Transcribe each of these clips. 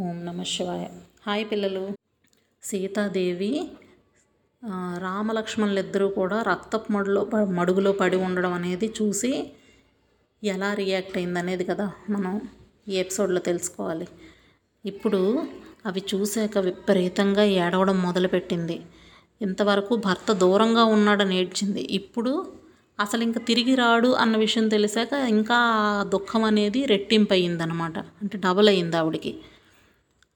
ఓం నమ శివాయ. హాయ్ పిల్లలు. సీతాదేవి రామలక్ష్మణులిద్దరూ ఇద్దరూ కూడా రక్తపు మడులో ప- మడుగులో పడి ఉండడం అనేది చూసి ఎలా రియాక్ట్ అయిందనేది కదా మనం ఈ ఎపిసోడ్లో తెలుసుకోవాలి. ఇప్పుడు అవి చూశాక విపరీతంగా ఏడవడం మొదలుపెట్టింది. ఇంతవరకు భర్త దూరంగా ఉన్నాడని ఏడ్చింది. ఇప్పుడు అసలు ఇంకా తిరిగి రాడు అన్న విషయం తెలిసాక ఇంకా దుఃఖం అనేది రెట్టింపు అయిందనమాట అంటే డబుల్ అయింది ఆవిడకి.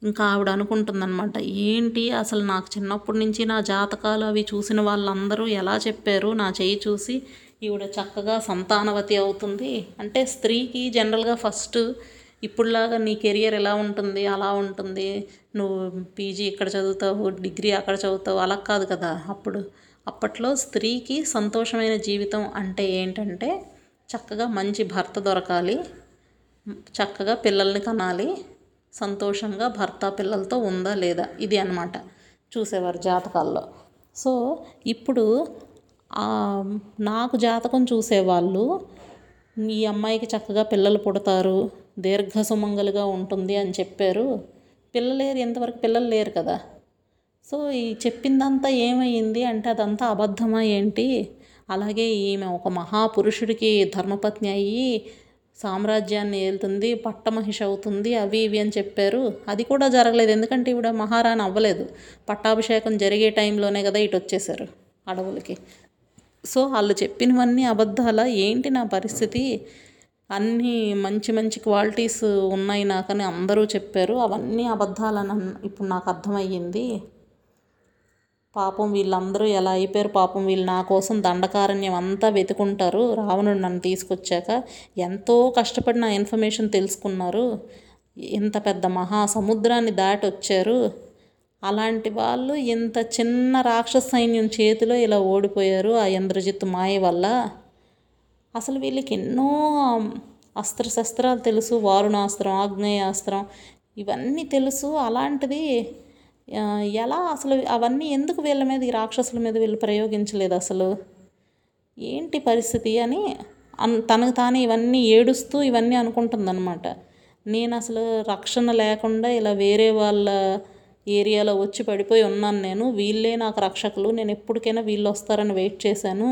ఇంకా ఆవిడ అనుకుంటుందన్నమాట ఏంటి అసలు నాకు చిన్నప్పటి నుంచి నా జాతకాలు అవి చూసిన వాళ్ళందరూ ఎలా చెప్పారు? నా చేయి చూసి ఈవిడ చక్కగా సంతానవతి అవుతుంది. అంటే స్త్రీకి జనరల్గా ఫస్ట్ ఇప్పుడులాగా నీ కెరియర్ ఎలా ఉంటుంది? అలా ఉంటుంది. నువ్వు పీజీ ఇక్కడ చదువుతావు డిగ్రీ అక్కడ చదువుతావు అలా కాదు కదా అప్పుడు. అప్పట్లో స్త్రీకి సంతోషమైన జీవితం అంటే ఏంటంటే చక్కగా మంచి భర్త దొరకాలి చక్కగా పిల్లల్ని కనాలి సంతోషంగా భర్త పిల్లలతో ఉందా లేదా? ఇది అన్నమాట. చూసేవారు జాతకాల్లో. సో ఇప్పుడు నాకు జాతకం చూసేవాళ్ళు ఈ అమ్మాయికి చక్కగా పిల్లలు పుడతారు దీర్ఘ సుమంగలుగా ఉంటుంది అని చెప్పారు. పిల్లలు లేరు ఎంతవరకు పిల్లలు లేరు కదా. సో ఈ చెప్పిందంతా ఏమైంది అంటే అదంతా అబద్ధమా ఏంటి? అలాగే ఈమె ఒక మహాపురుషుడికి ధర్మపత్ని అయ్యి సామ్రాజ్యాన్ని ఏలుతుంది పట్టమహిష అవుతుంది అవి ఇవి అని చెప్పారు. అది కూడా జరగలేదు. ఎందుకంటే ఇవిడ మహారాణి అవ్వలేదు. పట్టాభిషేకం జరిగే టైంలోనే కదా ఇటు వచ్చేసారు అడవులకి. సో వాళ్ళు చెప్పినవన్నీ అబద్ధాలా? ఏంటి నా పరిస్థితి? అన్నీ మంచి మంచి క్వాలిటీస్ ఉన్నాయి నాకని అందరూ చెప్పారు. అవన్నీ అబద్ధాలని అన్- ఇప్పుడు నాకు అర్థమయ్యింది. పాపం వీళ్ళందరూ ఎలా అయిపోయారు? పాపం వీళ్ళు నా కోసం దండకారణ్యం అంతా వెతుకుంటారు. రావణుడు నన్ను తీసుకొచ్చాక ఎంతో కష్టపడి నా ఇన్ఫర్మేషన్ తెలుసుకున్నారు. ఇంత పెద్ద మహా సముద్రాన్ని దాటి వచ్చారు అలాంటి వాళ్ళు ఇంత చిన్న రాక్షస సైన్యం చేతిలో ఇలా ఓడిపోయారు ఆ ఇంద్రజిత్ మాయ వల్ల. అసలు వీళ్ళకి ఎన్నో అస్త్రశస్త్రాలు తెలుసు. వారుణాస్త్రం ఆగ్నేయాస్త్రం ఇవన్నీ తెలుసు. అలాంటిది ఎలా అసలు అవన్నీ ఎందుకు వీళ్ళ మీద ఈ రాక్షసుల మీద వీళ్ళు ప్రయోగించలేదు అసలు? ఏంటి పరిస్థితి అని అన్ తనకు తానే ఇవన్నీ ఏడుస్తూ ఇవన్నీ అనుకుంటుందన్నమాట. నేను అసలు రక్షణ లేకుండా ఇలా వేరే వాళ్ళ ఏరియాలో వచ్చి పడిపోయి ఉన్నాను నేను. వీళ్ళే నాకు రక్షకులు. నేను ఎప్పటికైనా వీళ్ళు వస్తారని వెయిట్ చేశాను.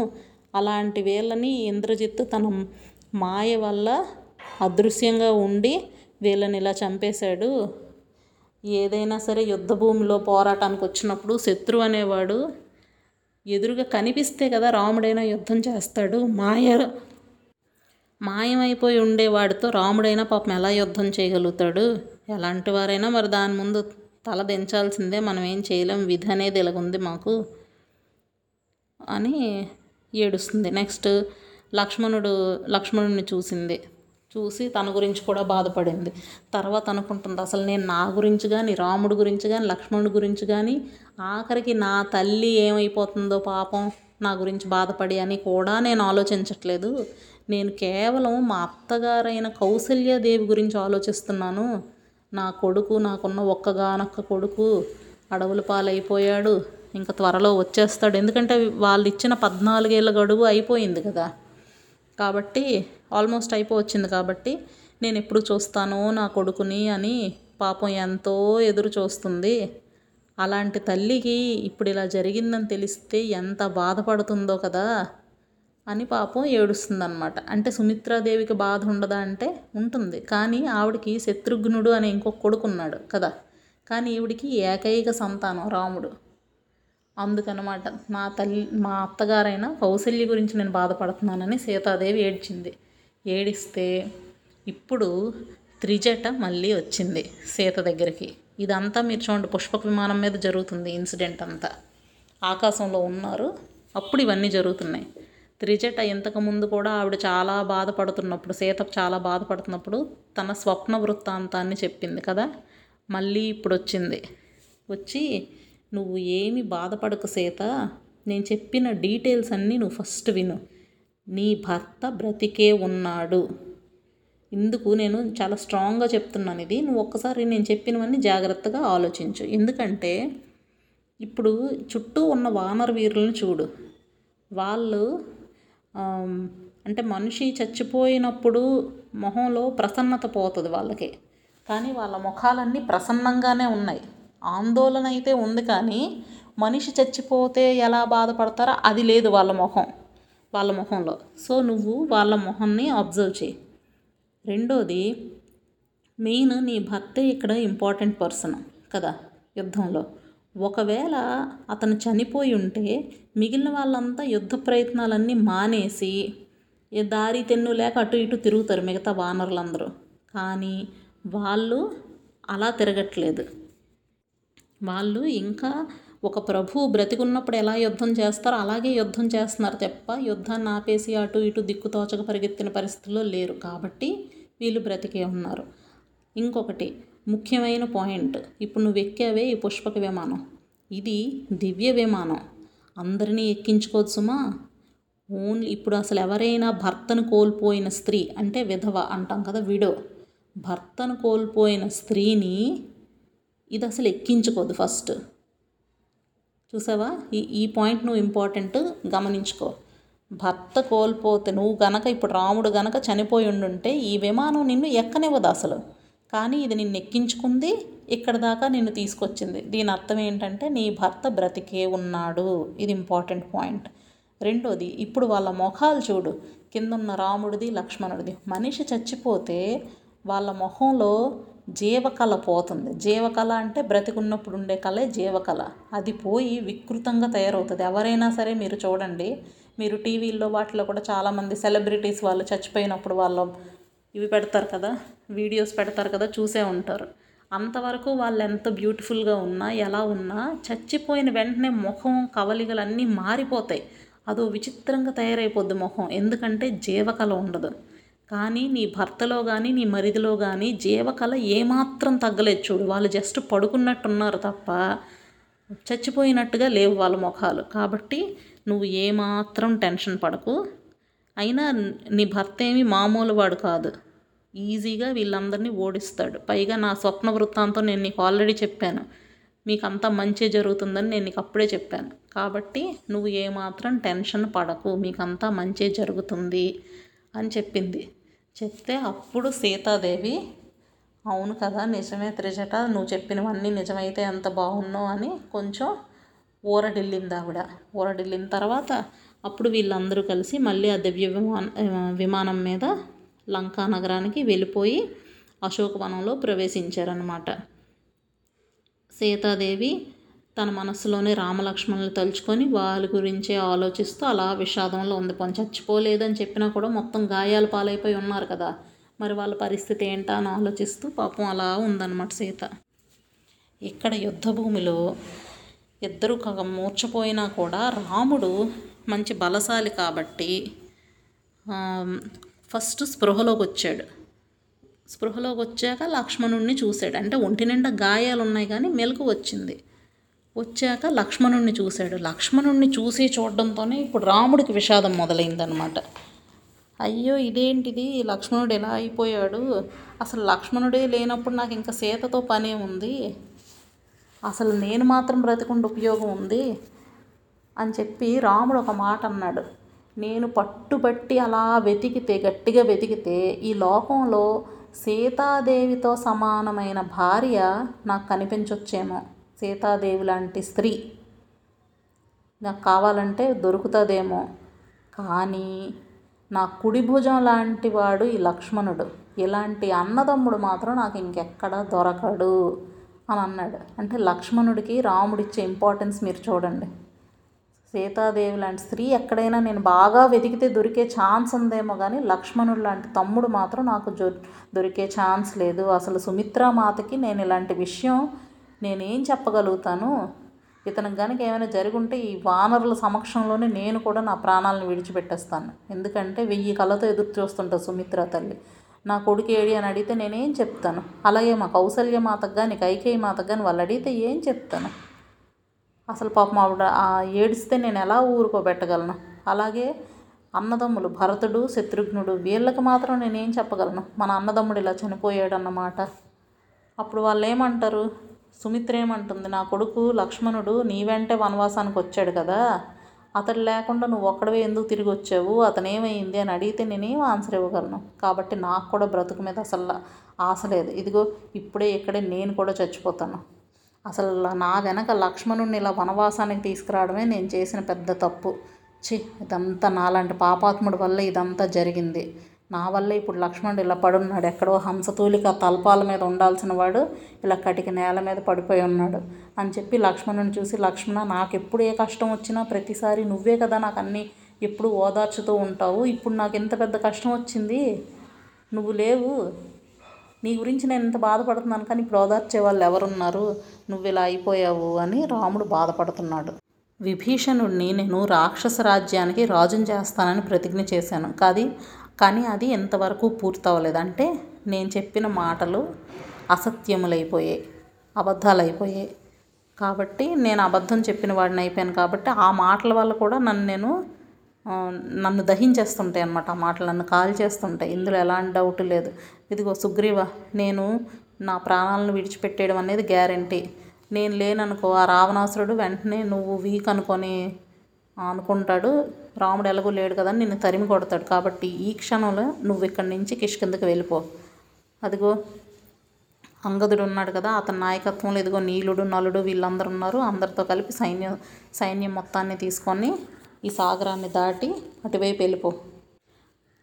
అలాంటి వీళ్ళని ఇంద్రజిత్ తన మాయ వల్ల అదృశ్యంగా ఉండి వీళ్ళని ఇలా చంపేశాడు. ఏదైనా సరే యుద్ధ భూమిలో పోరాటానికి వచ్చినప్పుడు శత్రువు అనేవాడు ఎదురుగా కనిపిస్తే కదా రాముడైనా యుద్ధం చేస్తాడు. మాయ మాయమైపోయి ఉండేవాడితో రాముడైనా పాపం ఎలా యుద్ధం చేయగలుగుతాడు? ఎలాంటి వారైనా మరి దాని ముందు తల దించాల్సిందే మనం ఏం చేయలేం విధి అనేది ఇలాగుంది మాకు అని ఏడుస్తుంది. నెక్స్ట్ లక్ష్మణుడు లక్ష్మణుడిని చూసింది. చూసి తన గురించి కూడా బాధపడింది. తర్వాత అనుకుంటుంది అసలు నేను నా గురించి కానీ రాముడి గురించి కానీ లక్ష్మణుడి గురించి కానీ ఆఖరికి నా తల్లి ఏమైపోతుందో పాపం నా గురించి బాధపడి అని కూడా నేను ఆలోచించట్లేదు. నేను కేవలం మా అత్తగారైన కౌసల్యాదేవి గురించి ఆలోచిస్తున్నాను. నా కొడుకు నాకున్న ఒక్కగానొక్క కొడుకు అడవుల పాలైపోయాడు. ఇంకా త్వరలో వచ్చేస్తాడు. ఎందుకంటే వాళ్ళు ఇచ్చిన పద్నాలుగేళ్ళ గడువు అయిపోయింది కదా. కాబట్టి ఆల్మోస్ట్ అయిపోవచ్చింది కాబట్టి నేను ఎప్పుడు చూస్తానో నా కొడుకుని అని పాపం ఎంతో ఎదురు చూస్తుంది. అలాంటి తల్లికి ఇప్పుడు ఇలా జరిగిందని తెలిస్తే ఎంత బాధపడుతుందో కదా అని పాపం ఏడుస్తుందన్నమాట. అంటే సుమిత్రాదేవికి బాధ ఉండదా అంటే ఉంటుంది. కానీ ఆవిడకి శత్రుఘ్నుడు అనే ఇంకొక కొడుకున్నాడు కదా. కానీ ఈవిడికి ఏకైక సంతానం రాముడు. అందుకనమాట మా తల్లి మా అత్తగారైన కౌశల్య గురించి నేను బాధపడుతున్నానని సీతాదేవి ఏడ్చింది. ఏడిస్తే ఇప్పుడు త్రిజట మళ్ళీ వచ్చింది సీత దగ్గరికి. ఇదంతా మీరు చూడండి పుష్పక విమానం మీద జరుగుతుంది ఇన్సిడెంట్ అంతా. ఆకాశంలో ఉన్నారు. అప్పుడు ఇవన్నీ జరుగుతున్నాయి. త్రిజట ఇంతకుముందు కూడా ఆవిడ చాలా బాధపడుతున్నప్పుడు సీత చాలా బాధపడుతున్నప్పుడు తన స్వప్న వృత్తాంతాన్ని చెప్పింది కదా? మళ్ళీ ఇప్పుడు వచ్చింది. వచ్చి నువ్వు ఏమి బాధపడకు సీత. నేను చెప్పిన డీటెయిల్స్ అన్నీ నువ్వు ఫస్ట్ విను. నీ భర్త బ్రతికే ఉన్నాడు. ఇందుకు నేను చాలా స్ట్రాంగ్గా చెప్తున్నాను ఇది. నువ్వు ఒక్కసారి నేను చెప్పినవన్నీ జాగ్రత్తగా ఆలోచించు. ఎందుకంటే ఇప్పుడు చుట్టూ ఉన్న వానర వీరులను చూడు. వాళ్ళు అంటే మనిషి చచ్చిపోయినప్పుడు మొహంలో ప్రసన్నత పోతుంది వాళ్ళకి. కానీ వాళ్ళ ముఖాలన్నీ ప్రసన్నంగానే ఉన్నాయి. ఆందోళన అయితే ఉంది కానీ మనిషి చచ్చిపోతే ఎలా బాధపడతారో అది లేదు వాళ్ళ మొహం వాళ్ళ మొహంలో. సో నువ్వు వాళ్ళ మొహాన్ని అబ్జర్వ్ చేయి. రెండోది మెయిన్ నీ భర్తే ఇక్కడ ఇంపార్టెంట్ పర్సన్ కదా యుద్ధంలో. ఒకవేళ అతను చనిపోయి ఉంటే మిగిలిన వాళ్ళంతా యుద్ధ ప్రయత్నాలన్నీ మానేసి ఏ దారి తెన్ను లేక అటు ఇటు తిరుగుతారు మిగతా వానరులందరూ. కానీ వాళ్ళు అలా తిరగట్లేదు. వాళ్ళు ఇంకా ఒక ప్రభువు బ్రతికున్నప్పుడు ఎలా యుద్ధం చేస్తారో అలాగే యుద్ధం చేస్తున్నారు తప్ప యుద్ధాన్ని ఆపేసి అటు ఇటు దిక్కుతోచక పరిగెత్తిన పరిస్థితుల్లో లేరు. కాబట్టి వీళ్ళు బ్రతికే ఉన్నారు. ఇంకొకటి ముఖ్యమైన పాయింట్. ఇప్పుడు నువ్వు ఎక్కావే ఈ పుష్పక విమానం. ఇది దివ్య విమానం. అందరినీ ఎక్కించుకోవచ్చుమా ఓన్లీ ఇప్పుడు అసలు ఎవరైనా భర్తను కోల్పోయిన స్త్రీ అంటే విధవ అంటాం కదా విడో. భర్తను కోల్పోయిన స్త్రీని ఇది అసలు ఎక్కించుకోదు ఫస్ట్. చూసావా? ఈ ఈ పాయింట్ నువ్వు ఇంపార్టెంట్ గమనించుకో. భర్త కోల్పోతే నువ్వు గనక ఇప్పుడు రాముడు గనక చనిపోయి ఉండుంటే ఈ విమానం నిన్ను ఎక్కనివ్వదు అసలు. కానీ ఇది నిన్ను ఎక్కించుకుంది ఇక్కడ దాకా నిన్ను తీసుకొచ్చింది. దీని అర్థం ఏంటంటే నీ భర్త బ్రతికే ఉన్నాడు. ఇది ఇంపార్టెంట్ పాయింట్ రెండోది ఇప్పుడు వాళ్ళ ముఖాలు చూడు. కింద ఉన్న రాముడిది లక్ష్మణుడిది. మనిషి చచ్చిపోతే వాళ్ళ మొహంలో జీవకళ పోతుంది. జీవకళ అంటే బ్రతికున్నప్పుడు ఉండే కళే జీవకళ. అది పోయి వికృతంగా తయారవుతుంది. ఎవరైనా సరే మీరు చూడండి. మీరు టీవీల్లో వాటిలో కూడా చాలామంది సెలబ్రిటీస్ వాళ్ళు చచ్చిపోయినప్పుడు వాళ్ళు ఇవి పెడతారు కదా వీడియోస్ పెడతారు కదా చూసే ఉంటారు. అంతవరకు వాళ్ళు ఎంత బ్యూటిఫుల్గా ఉన్నా ఎలా ఉన్నా చచ్చిపోయిన వెంటనే ముఖం కవలికలు అన్నీ మారిపోతాయి. అదో విచిత్రంగా తయారైపోద్ది ముఖం. ఎందుకంటే జీవకళ ఉండదు. కానీ నీ భర్తలో కానీ నీ మరిదిలో కానీ జీవకళ ఏమాత్రం తగ్గలేదు చూడు. వాళ్ళు జస్ట్ పడుకున్నట్టున్నారు తప్ప చచ్చిపోయినట్టుగా లేవు వాళ్ళ ముఖాలు. కాబట్టి నువ్వు ఏమాత్రం టెన్షన్ పడకు. అయినా నీ భర్త ఏమి మామూలు వాడు కాదు. ఈజీగా వీళ్ళందరినీ ఓడిస్తాడు. పైగా నా స్వప్న వృత్తాంతం నేను నీకు ఆల్రెడీ చెప్పాను. మీకు అంతా మంచి జరుగుతుందని నేను నీకు అప్పుడే చెప్పాను. కాబట్టి నువ్వు ఏమాత్రం టెన్షన్ పడకు. మీకంతా మంచి జరుగుతుంది అని చెప్పింది. చెప్తే అప్పుడు సీతాదేవి అవును కదా నిజమే త్రిజట నువ్వు చెప్పినవన్నీ నిజమైతే ఎంత బాగున్నావు అని కొంచెం ఊరడిల్లింది ఆవిడ. ఊరడిల్లిన తర్వాత అప్పుడు వీళ్ళందరూ కలిసి మళ్ళీ ఆ దివ్య విమాన విమానం మీద లంకా నగరానికి వెళ్ళిపోయి అశోకవనంలో ప్రవేశించారనమాట సీతాదేవి తన మనసులోనే రామలక్ష్మణులు తలుచుకొని వాళ్ళ గురించే ఆలోచిస్తూ అలా విషాదంలో ఉంది. పోనీ చచ్చిపోలేదని చెప్పినా కూడా మొత్తం గాయాలు పాలైపోయి ఉన్నారు కదా. మరి వాళ్ళ పరిస్థితి ఏంటా అని ఆలోచిస్తూ పాపం అలా ఉందన్నమాట సీత. ఇక్కడ యుద్ధభూమిలో ఇద్దరు మూర్చపోయినా కూడా రాముడు మంచి బలశాలి కాబట్టి ఫస్ట్ స్పృహలోకి వచ్చాడు. స్పృహలోకి వచ్చాక లక్ష్మణుణ్ణి చూశాడు. అంటే ఒంటి నిండా గాయాలు ఉన్నాయి కానీ మెలకు వచ్చింది. వచ్చాక లక్ష్మణుణ్ణి చూశాడు. లక్ష్మణుణ్ణి చూసి చూడడంతోనే ఇప్పుడు రాముడికి విషాదం మొదలైందనమాట అయ్యో ఇదేంటిది? లక్ష్మణుడు ఎలా అయిపోయాడు? అసలు లక్ష్మణుడే లేనప్పుడు నాకు ఇంకా సీతతో పనే ఉంది. అసలు నేను మాత్రం బ్రతికుండా ఉపయోగం ఉంది అని చెప్పి రాముడు ఒక మాట అన్నాడు. నేను పట్టుబట్టి అలా వెతికితే గట్టిగా వెతికితే ఈ లోకంలో సీతాదేవితో సమానమైన భార్య నాకు కనిపించొచ్చేమో. సీతాదేవి లాంటి స్త్రీ నాకు కావాలంటే దొరుకుతుందేమో. కానీ నా కుడి భుజం లాంటి వాడు ఈ లక్ష్మణుడు. ఇలాంటి అన్నదమ్ముడు మాత్రం నాకు ఇంకెక్కడ దొరకడు అని అన్నాడు. అంటే లక్ష్మణుడికి రాముడిచ్చే ఇంపార్టెన్స్ మీరు చూడండి. సీతాదేవి లాంటి స్త్రీ ఎక్కడైనా నేను బాగా వెతికితే దొరికే ఛాన్స్ ఉందేమో కానీ లక్ష్మణుడు లాంటి తమ్ముడు మాత్రం నాకు దొరికే ఛాన్స్ లేదు. అసలు సుమిత్రా మాతకి నేను ఇలాంటి విషయం నేనేం చెప్పగలుగుతాను? ఇతనికి కనుక ఏమైనా జరుగుంటే ఈ వానరుల సమక్షంలోనే నేను కూడా నా ప్రాణాలను విడిచిపెట్టేస్తాను. ఎందుకంటే వెయ్యి కళ్ళతో ఎదురు చూస్తుంటా సుమిత్ర తల్లి. నా కొడుకు ఏడి అని అడిగితే నేనేం చెప్తాను? అలాగే మా కౌసల్య మాతకు కానీ కైకేయి మాతకు కానీ వాళ్ళు అడిగితే ఏం చెప్తాను? అసలు పాపం ఆవిడ ఏడిస్తే నేను ఎలా ఊరుకోబెట్టగలను? అలాగే అన్నదమ్ములు భరతుడు శత్రుఘ్నుడు వీళ్ళకి మాత్రం నేనేం చెప్పగలను? మన అన్నదమ్ముడు ఇలా చనిపోయాడు అన్నమాట అప్పుడు వాళ్ళు ఏమంటారు సుమిత్ర ఏమంటుంది నా కొడుకు లక్ష్మణుడు నీ వెంటే వనవాసానికి వచ్చాడు కదా. అతడు లేకుండా నువ్వు ఒక్కడవే ఎందుకు తిరిగి వచ్చావు? అతను ఏమైంది అని అడిగితే నేనేం ఆన్సర్ ఇవ్వగలను. కాబట్టి నాకు కూడా బ్రతుకు మీద అసలు ఆశ లేదు. ఇదిగో ఇప్పుడే ఇక్కడే నేను కూడా చచ్చిపోతాను. అసలు నా వెనక లక్ష్మణుడిని ఇలా వనవాసానికి తీసుకురావడమే నేను చేసిన పెద్ద తప్పు. చి ఇదంతా నాలాంటి పాపాత్ముడి వల్ల ఇదంతా జరిగింది. నా వల్లే ఇప్పుడు లక్ష్మణుడు ఇలా పడున్నాడు. ఎక్కడో హంసతూలిక తలపాల మీద ఉండాల్సిన వాడు ఇలా కటిక నేల మీద పడిపోయి ఉన్నాడు అని చెప్పి లక్ష్మణుని చూసి లక్ష్మణ నాకు ఎప్పుడు ఏ కష్టం వచ్చినా ప్రతిసారి నువ్వే కదా నాకు అన్నీ ఎప్పుడు ఓదార్చుతూ ఉంటావు. ఇప్పుడు నాకు ఎంత పెద్ద కష్టం వచ్చింది. నువ్వు లేవు. నీ గురించి నేను ఎంత బాధపడుతున్నాను కానీ ఇప్పుడు ఓదార్చే వాళ్ళు ఎవరున్నారు? నువ్వు ఇలా అయిపోయావు అని రాముడు బాధపడుతున్నాడు. విభీషణుడిని నేను రాక్షస రాజ్యానికి రాజును చేస్తానని ప్రతిజ్ఞ చేశాను. కాదు కానీ అది ఎంతవరకు పూర్తవలేదు అంటే నేను చెప్పిన మాటలు అసత్యములైపోయాయి అబద్ధాలు అయిపోయాయి కాబట్టి నేను అబద్ధం చెప్పిన వాడిని అయిపోయాను కాబట్టి ఆ మాటల వల్ల కూడా నన్ను నేను నన్ను దహించేస్తుంటాయి అన్నమాట. ఆ మాటలు నన్ను కాల్ చేస్తుంటాయి ఇందులో ఎలాంటి డౌట్ లేదు. ఇదిగో సుగ్రీవ నేను నా ప్రాణాలను విడిచిపెట్టేయడం అనేది గ్యారంటీ నేను లేననుకో ఆ రావణాసురుడు వెంటనే నువ్వు వీక్ అనుకొని అనుకుంటాడు. రాముడు ఎలాగో లేడు కదా అని నిన్ను తరిమి కొడతాడు. కాబట్టి ఈ క్షణంలో నువ్వు ఇక్కడి నుంచి కిష్కిందకి వెళ్ళిపో. అదిగో అంగదుడు ఉన్నాడు కదా అతని నాయకత్వంలో ఇదిగో నీలుడు నలుడు వీళ్ళందరూ ఉన్నారు. అందరితో కలిపి సైన్యం సైన్యం మొత్తాన్ని తీసుకొని ఈ సాగరాన్ని దాటి అటువైపు వెళ్ళిపో.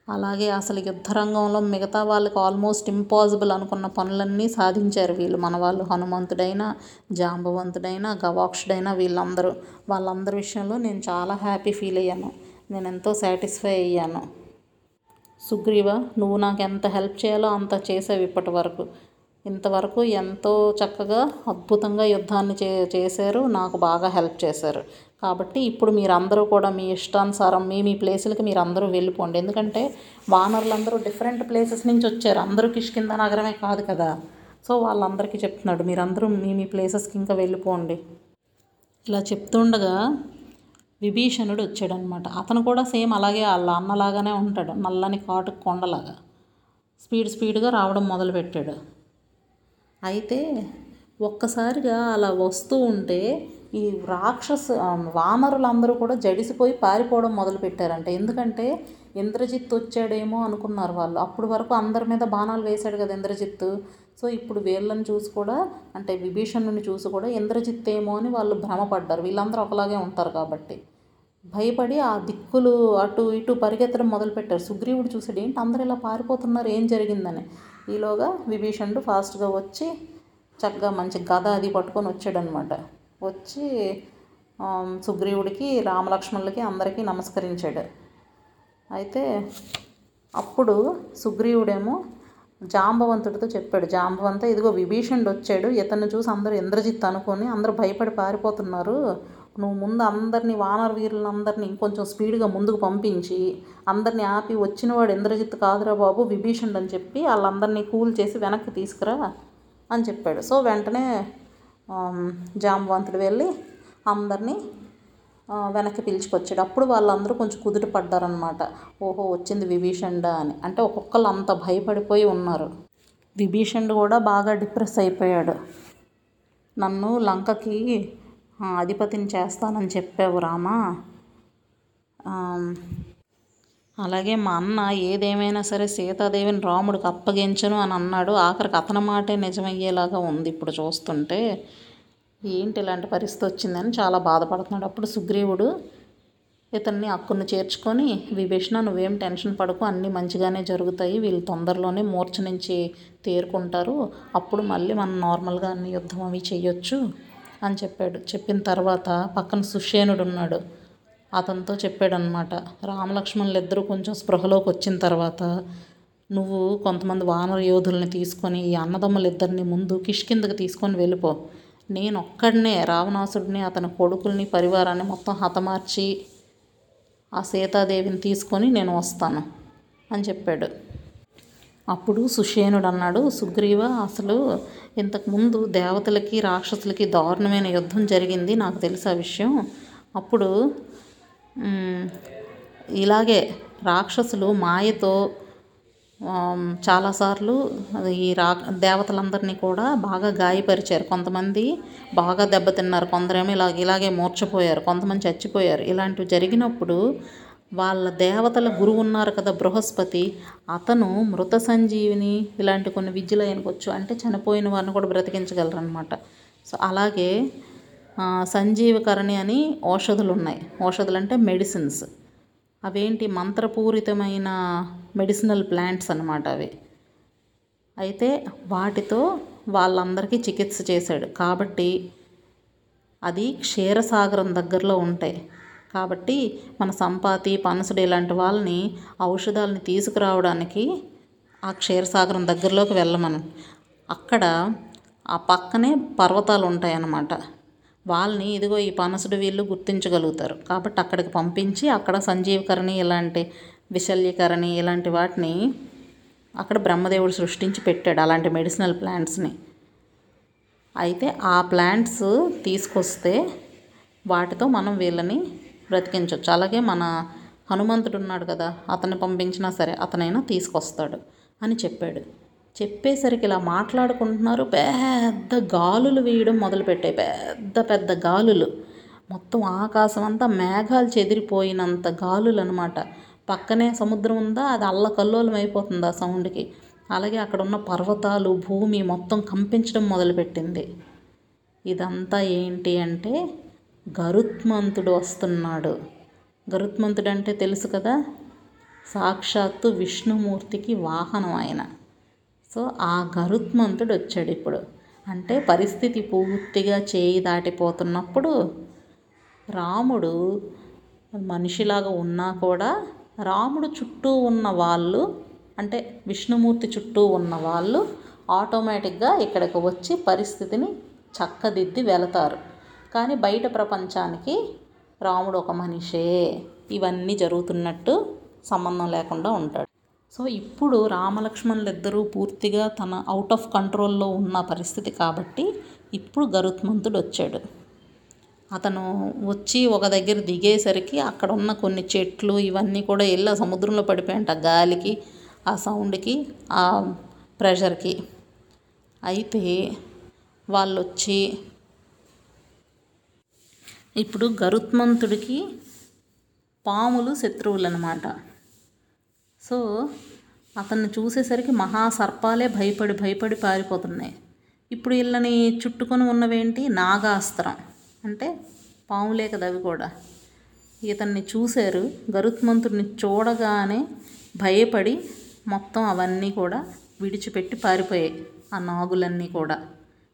అలాగే అసలు యుద్ధరంగంలో మిగతా వాళ్ళకి ఆల్మోస్ట్ ఇంపాసిబుల్ అనుకున్న పనులన్నీ సాధించారు వీళ్ళు. మన వాళ్ళు హనుమంతుడైనా జాంబవంతుడైనా గవాక్షుడైనా వీళ్ళందరూ. వాళ్ళందరి విషయంలో నేను చాలా హ్యాపీ ఫీల్ అయ్యాను. నేను ఎంతో సాటిస్ఫై అయ్యాను. సుగ్రీవ నువ్వు నాకు ఎంత హెల్ప్ చేయాలో అంత చేసావు ఇప్పటి వరకు. ఇంతవరకు ఎంతో చక్కగా అద్భుతంగా యుద్ధాన్ని చే చేశారు. నాకు బాగా హెల్ప్ చేశారు. కాబట్టి ఇప్పుడు మీరందరూ కూడా మీ ఇష్టానుసారం మీ మీ ప్లేసులకి మీరు అందరూ వెళ్ళిపోండి. ఎందుకంటే వానరులందరూ డిఫరెంట్ ప్లేసెస్ నుంచి వచ్చారు. అందరూ కిష్కింద నగరమే కాదు కదా. సో వాళ్ళందరికీ చెప్తున్నాడు మీరందరూ మీ మీ ప్లేసెస్కి ఇంకా వెళ్ళిపోండి. ఇలా చెప్తుండగా విభీషణుడు వచ్చాడనమాట. అతను కూడా సేమ్ అలాగే వాళ్ళ అన్నలాగానే ఉంటాడు నల్లని కాటు కొండలాగా. స్పీడ్ స్పీడ్గా రావడం మొదలుపెట్టాడు. అయితే ఒక్కసారిగా అలా వస్తూ ఉంటే ఈ రాక్షస వానరులందరూ కూడా జడిసిపోయి పారిపోవడం మొదలుపెట్టారంట. ఎందుకంటే ఇంద్రజిత్ వచ్చాడేమో అనుకున్నారు వాళ్ళు. అప్పుడు వరకు అందరి మీద బాణాలు వేశాడు కదా ఇంద్రజిత్. సో ఇప్పుడు వీళ్ళని చూసి కూడా అంటే విభీషణుని చూసి కూడా ఇంద్రజిత్ ఏమో అని వాళ్ళు భ్రమపడ్డారు. వీళ్ళందరూ ఒకలాగే ఉంటారు కాబట్టి. భయపడి ఆ దిక్కులు అటు ఇటు పరిగెత్తడం మొదలుపెట్టారు. సుగ్రీవుడు చూసాడు ఏంటి అందరూ ఇలా పారిపోతున్నారు? ఏం జరిగిందని? ఈలోగా విభీషణుడు ఫాస్ట్గా వచ్చి చక్కగా మంచి గద అది పట్టుకొని వచ్చాడనమాట వచ్చి సుగ్రీవుడికి రామలక్ష్మణులకి అందరికీ నమస్కరించాడు. అయితే అప్పుడు సుగ్రీవుడేమో జాంబవంతుడితో చెప్పాడు. జాంబవంత ఇదిగో విభీషణుడు వచ్చాడు. ఇతన్ని చూసి అందరూ ఇంద్రజిత్ అనుకొని అందరూ భయపడి పారిపోతున్నారు. నువ్వు ముందు అందరినీ వానర వీరులందరినీ కొంచెం స్పీడ్గా ముందుకు పంపించి అందరినీ ఆపి వచ్చినవాడు ఇంద్రజిత్ కాదురా బాబు విభీషణుడు అని చెప్పి వాళ్ళందరినీ కూల్ చేసి వెనక్కి తీసుకురా అని చెప్పాడు. సో వెంటనే జాంబవంతుడు వెళ్ళి అందరినీ వెనక్కి పిలుచుకొచ్చాడు. అప్పుడు వాళ్ళందరూ కొంచెం కుదుట పడ్డారనమాట ఓహో వచ్చింది విభీషణుడా అని. అంటే ఒక్కొక్కరు అంత భయపడిపోయి ఉన్నారు. విభీషణుడు కూడా బాగా డిప్రెస్ అయిపోయాడు. నన్ను లంకకి అధిపతిని చేస్తానని చెప్పావు రామా. అలాగే మా అన్న ఏదేమైనా సరే సీతాదేవిని రాముడికి అప్పగించను అని అన్నాడు. ఆఖరికి అతని మాటే నిజమయ్యేలాగా ఉంది ఇప్పుడు చూస్తుంటే. ఏంటి ఇలాంటి పరిస్థితి వచ్చిందని చాలా బాధపడుతున్నాడు. అప్పుడు సుగ్రీవుడు ఇతన్ని అక్కును చేర్చుకొని విభీషణ నువ్వేం టెన్షన్ పడకు అన్నీ మంచిగానే జరుగుతాయి వీళ్ళు తొందరలోనే మూర్ఛ నుంచి తేరుకుంటారు. అప్పుడు మళ్ళీ మనం నార్మల్గా అన్ని యుద్ధం అవి చేయొచ్చు. అని చెప్పాడు. చెప్పిన తర్వాత పక్కన సుషేనుడు ఉన్నాడు. అతనితో చెప్పాడనమాట రామలక్ష్మణులు ఇద్దరు కొంచెం స్పృహలోకి వచ్చిన తర్వాత నువ్వు కొంతమంది వానర యోధుల్ని తీసుకొని ఈ అన్నదమ్ములు ఇద్దరిని ముందు కిష్కిందకి తీసుకొని వెళ్ళిపో. నేను ఒక్కడనే రావణాసుడిని అతని కొడుకుల్ని పరివారాన్ని మొత్తం హతమార్చి ఆ సీతాదేవిని తీసుకొని నేను వస్తాను అని చెప్పాడు. అప్పుడు సుషేనుడు అన్నాడు సుగ్రీవ అసలు ఇంతకుముందు దేవతలకి రాక్షసులకి దారుణమైన యుద్ధం జరిగింది నాకు తెలుసు ఆ విషయం. అప్పుడు ఇలాగే రాక్షసులు మాయతో చాలాసార్లు ఈ రా దేవతలందరినీ కూడా బాగా గాయపరిచారు. కొంతమంది బాగా దెబ్బతిన్నారు కొందరేమో ఇలా ఇలాగే మూర్చపోయారు కొంతమంది చచ్చిపోయారు. ఇలాంటివి జరిగినప్పుడు వాళ్ళ దేవతల గురువు ఉన్నారు కదా బృహస్పతి అతను మృత సంజీవిని ఇలాంటి కొన్ని విద్యలు ఆయనకొచ్చు అంటే చనిపోయిన వారిని కూడా బ్రతికించగలరు అనమాట సో అలాగే సంజీవకరణి అని ఔషధులు ఉన్నాయి ఔషధులు అంటే మెడిసిన్స్. అవేంటి? మంత్రపూరితమైన మెడిసినల్ ప్లాంట్స్ అనమాట అవి. అయితే వాటితో వాళ్ళందరికీ చికిత్స చేశాడు. కాబట్టి అది క్షీరసాగరం దగ్గరలో ఉంటాయి. కాబట్టి మన సంపాతి పనసుడు ఇలాంటి వాళ్ళని ఔషధాలని తీసుకురావడానికి ఆ క్షీరసాగరం దగ్గరలోకి వెళ్ళమను అక్కడ ఆ పక్కనే పర్వతాలు ఉంటాయన్నమాట. వాళ్ళని ఇదిగో ఈ పనసుడు వీళ్ళు గుర్తించగలుగుతారు. కాబట్టి అక్కడికి పంపించి అక్కడ సంజీవకరణి ఇలాంటి విశల్యకరణి ఇలాంటి వాటిని అక్కడ బ్రహ్మదేవుడు సృష్టించి పెట్టాడు అలాంటి మెడిసినల్ ప్లాంట్స్ని. అయితే ఆ ప్లాంట్స్ తీసుకొస్తే వాటితో మనం వీళ్ళని బ్రతికించవచ్చు అలాగే మన హనుమంతుడు ఉన్నాడు కదా అతన్ని పంపించినా సరే అతనైనా తీసుకొస్తాడు అని చెప్పాడు. చెప్పేసరికి ఇలా మాట్లాడుకుంటున్నారు. పెద్ద గాలులు వేయడం మొదలుపెట్టాయి. పెద్ద పెద్ద గాలులు. మొత్తం ఆకాశం అంతా మేఘాలు చెదిరిపోయినంత గాలులు అనమాట పక్కనే సముద్రం ఉందా? అది అల్లకల్లోలం అయిపోతుంది ఆ సౌండ్కి? అలాగే అక్కడ ఉన్న పర్వతాలు భూమి మొత్తం కంపించడం మొదలుపెట్టింది. ఇదంతా ఏంటి అంటే గరుత్మంతుడు వస్తున్నాడు. గరుత్మంతుడు అంటే తెలుసు కదా? సాక్షాత్తు విష్ణుమూర్తికి వాహనం ఆయన. సో ఆ గరుత్మంతుడు వచ్చాడు ఇప్పుడు. అంటే పరిస్థితి పూర్తిగా చేయి దాటిపోతున్నప్పుడు రాముడు మనిషిలాగా ఉన్నా కూడా రాముడు చుట్టూ ఉన్న వాళ్ళు అంటే విష్ణుమూర్తి చుట్టూ ఉన్న వాళ్ళు ఆటోమేటిక్గా ఇక్కడికి వచ్చి పరిస్థితిని చక్కదిద్ది వెళతారు. కానీ బయట ప్రపంచానికి రాముడు ఒక మనిషే. ఇవన్నీ జరుగుతున్నట్టు సంబంధం లేకుండా ఉంటాడు. సో ఇప్పుడు రామలక్ష్మణులు ఇద్దరూ పూర్తిగా తన అవుట్ ఆఫ్ కంట్రోల్లో ఉన్న పరిస్థితి కాబట్టి ఇప్పుడు గరుత్మంతుడు వచ్చాడు. అతను వచ్చి ఒక దగ్గర దిగేసరికి అక్కడ ఉన్న కొన్ని చెట్లు ఇవన్నీ కూడా వెళ్ళి సముద్రంలో పడిపోయాయంట గాలికి ఆ సౌండ్కి ఆ ప్రెషర్కి అయితే వాళ్ళు వచ్చి ఇప్పుడు గరుత్మంతుడికి పాములు శత్రువులు అనమాట సో అతన్ని చూసేసరికి మహాసర్పాలే భయపడి భయపడి పారిపోతున్నాయి. ఇప్పుడు వీళ్ళని చుట్టుకొని ఉన్నవేంటి? నాగాస్త్రం. అంటే పాములే కదా అవి కూడా. ఇతన్ని చూశారు. గరుత్మంతుడిని చూడగానే భయపడి మొత్తం అవన్నీ కూడా విడిచిపెట్టి పారిపోయాయి. ఆ నాగులన్నీ కూడా.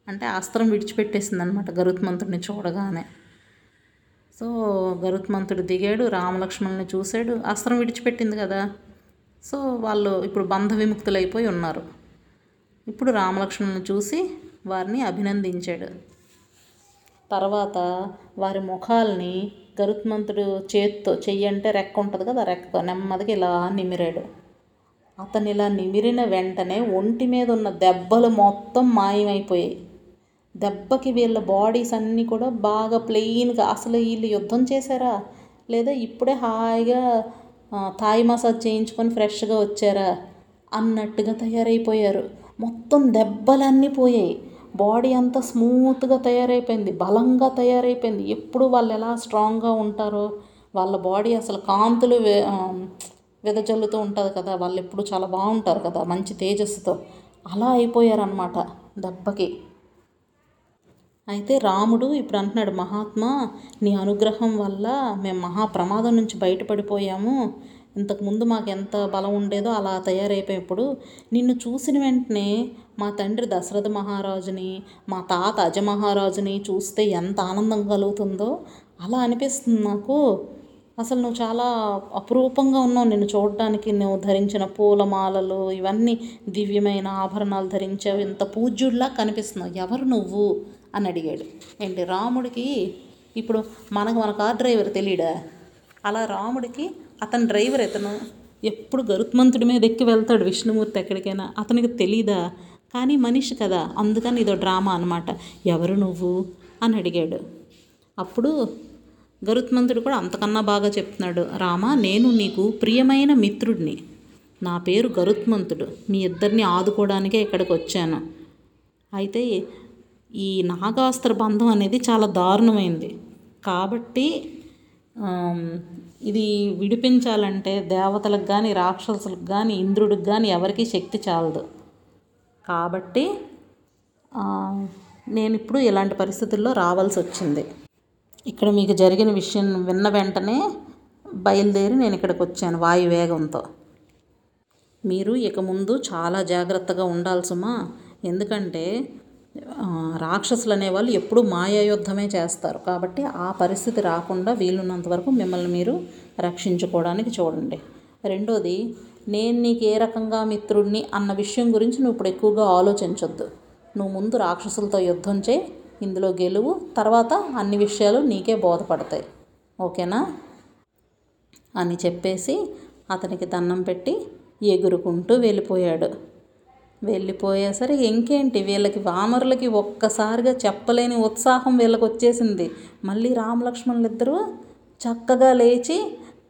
అంటే అస్త్రం విడిచిపెట్టేసింది అనమాట గరుత్మంతుడిని చూడగానే. సో గరుత్మంతుడు దిగాడు రామలక్ష్మణుని చూశాడు అస్త్రం విడిచిపెట్టింది కదా. సో వాళ్ళు ఇప్పుడు బంధ విముక్తులైపోయి ఉన్నారు. ఇప్పుడు రామలక్ష్మణుని చూసి వారిని అభినందించాడు. తర్వాత వారి ముఖాల్ని గరుత్మంతుడు చేత్తో చెయ్యి అంటే రెక్క ఉంటుంది కదా రెక్కతో నెమ్మదిగా ఇలా నిమిరాడు. అతను ఇలా నిమిరిన వెంటనే ఒంటి మీద ఉన్న దెబ్బలు మొత్తం మాయమైపోయాయి. దెబ్బకి వీళ్ళ బాడీస్ అన్నీ కూడా బాగా ప్లెయిన్గా అసలు వీళ్ళు యుద్ధం చేశారా? లేదా ఇప్పుడే హాయిగా ఆ, థాయ్ మసాజ్ చేయించుకొని ఫ్రెష్గా వచ్చారా? అన్నట్టుగా తయారైపోయారు. మొత్తం దెబ్బలన్నీ పోయాయి. బాడీ అంతా స్మూత్గా తయారైపోయింది. బలంగా తయారైపోయింది. ఎప్పుడు వాళ్ళు ఎలా స్ట్రాంగ్గా ఉంటారో వాళ్ళ బాడీ అసలు కాంతులు వే- వెదజల్లుతూ ఉంటుంది కదా. వాళ్ళు ఎప్పుడు చాలా బాగుంటారు కదా మంచి తేజస్సుతో. అలా అయిపోయారనమాట దెబ్బకి. అయితే రాముడు ఇప్పుడు అంటున్నాడు మహాత్మా నీ అనుగ్రహం వల్ల మేము మహా ప్రమాదం నుంచి బయటపడిపోయాము. ఇంతకుముందు మాకు ఎంత బలం ఉండేదో అలా తయారైపోయి. ఇప్పుడు నిన్ను చూసిన వెంటనే మా తండ్రి దశరథ మహారాజుని మా తాత అజమహారాజుని చూస్తే ఎంత ఆనందం కలుగుతుందో అలా అనిపిస్తుంది నాకు. అసలు నువ్వు చాలా అపురూపంగా ఉన్నావు నిన్ను చూడడానికి. నువ్వు ధరించిన పూలమాలలు ఇవన్నీ దివ్యమైన ఆభరణాలు ధరించావు. ఇంత పూజ్యుడిలా కనిపిస్తున్నావు. ఎవరు నువ్వు? అని అడిగాడు. ఏంటి రాముడికి ఇప్పుడు మనకు మన కార్ డ్రైవర్ తెలియడా అలా రాముడికి అతని డ్రైవర్ ఇతను ఎప్పుడు గరుత్మంతుడి మీద ఎక్కి వెళ్తాడు విష్ణుమూర్తి ఎక్కడికైనా. అతనికి తెలీదా? కానీ మనిషి కదా అందుకని ఇదో డ్రామా అనమాట ఎవరు నువ్వు? అని అడిగాడు. అప్పుడు గరుత్మంతుడు కూడా అంతకన్నా బాగా చెప్తున్నాడు. రామా నేను నీకు ప్రియమైన మిత్రుడిని. నా పేరు గరుత్మంతుడు. మీ ఇద్దరిని ఆదుకోవడానికే ఇక్కడికి వచ్చాను. అయితే ఈ నాగాస్త్ర బంధం అనేది చాలా దారుణమైంది. కాబట్టి ఇది విడిపించాలంటే దేవతలకు కానీ రాక్షసులకు కానీ ఇంద్రుడికి కానీ ఎవరికీ శక్తి చాలదు. కాబట్టి నేను ఇప్పుడు ఇలాంటి పరిస్థితుల్లో రావాల్సి వచ్చింది. ఇక్కడ మీకు జరిగిన విషయం విన్న వెంటనే బయలుదేరి నేను ఇక్కడికి వచ్చాను వాయు వేగంతో. మీరు ఇక ముందు చాలా జాగ్రత్తగా ఉండాల్సుమా? ఎందుకంటే రాక్షసులు అనేవాళ్ళు ఎప్పుడూ మాయాయుద్ధమే చేస్తారు. కాబట్టి ఆ పరిస్థితి రాకుండా వీలున్నంత వరకు మిమ్మల్ని మీరు రక్షించుకోవడానికి చూడండి. రెండోది నేను నీకు ఏ రకంగా మిత్రుడిని అన్న విషయం గురించి నువ్వు ఇప్పుడు ఎక్కువగా ఆలోచించొద్దు. నువ్వు ముందు రాక్షసులతో యుద్ధం చేయి ఇందులో గెలువు తర్వాత అన్ని విషయాలు నీకే బోధపడతాయి. ఓకేనా? అని చెప్పేసి అతనికి దండం పెట్టి ఎగురుకుంటూ వెళ్ళిపోయాడు. వెళ్ళిపోయేసరికి ఇంకేంటి? వీళ్ళకి వానరులకి ఒక్కసారిగా చెప్పలేని ఉత్సాహం వీళ్ళకి వచ్చేసింది. మళ్ళీ రామలక్ష్మణులు ఇద్దరు చక్కగా లేచి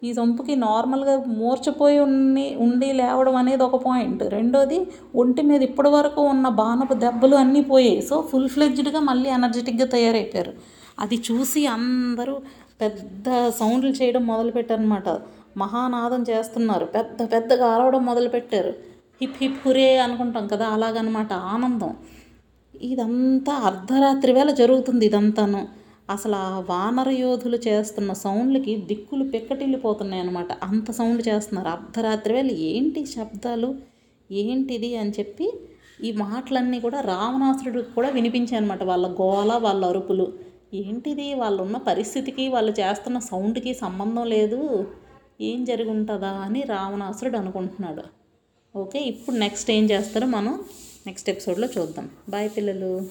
ఈ సొంపుకి నార్మల్గా మూర్చపోయి ఉండి ఉండి లేవడం అనేది ఒక పాయింట్. రెండోది ఒంటి మీద ఇప్పటి వరకు ఉన్న బాణపు దెబ్బలు అన్నీ పోయాయి. సో ఫుల్ ఫ్లెడ్జ్డ్గా మళ్ళీ ఎనర్జెటిక్గా తయారైపోయారు. అది చూసి అందరూ పెద్ద సౌండ్లు చేయడం మొదలుపెట్టారనమాట మహానాదం చేస్తున్నారు. పెద్ద పెద్దగా అరవడం మొదలుపెట్టారు. హిప్ హిప్ హురే అనుకుంటాం కదా అలాగనమాట ఆనందం. ఇదంతా అర్ధరాత్రి వేళ జరుగుతుంది ఇదంతాను. అసలు ఆ వానర యోధులు చేస్తున్న సౌండ్లకి దిక్కులు పెక్కటిల్లిపోతున్నాయి అనమాట అంత సౌండ్ చేస్తున్నారు. అర్ధరాత్రి వేళ ఏంటి శబ్దాలు? ఏంటిది అని చెప్పి ఈ మాటలన్నీ కూడా రావణాసురుడికి కూడా వినిపించాయి అనమాట వాళ్ళ గోల వాళ్ళ అరుపులు. ఏంటిది? వాళ్ళు ఉన్న పరిస్థితికి వాళ్ళు చేస్తున్న సౌండ్కి సంబంధం లేదు. ఏం జరిగి ఉంటుందా అని రావణాసురుడు అనుకుంటున్నాడు. ఓకే ఇప్పుడు నెక్స్ట్ ఏం చేస్తారో మనం నెక్స్ట్ ఎపిసోడ్లో చూద్దాం. బాయ్ పిల్లలు.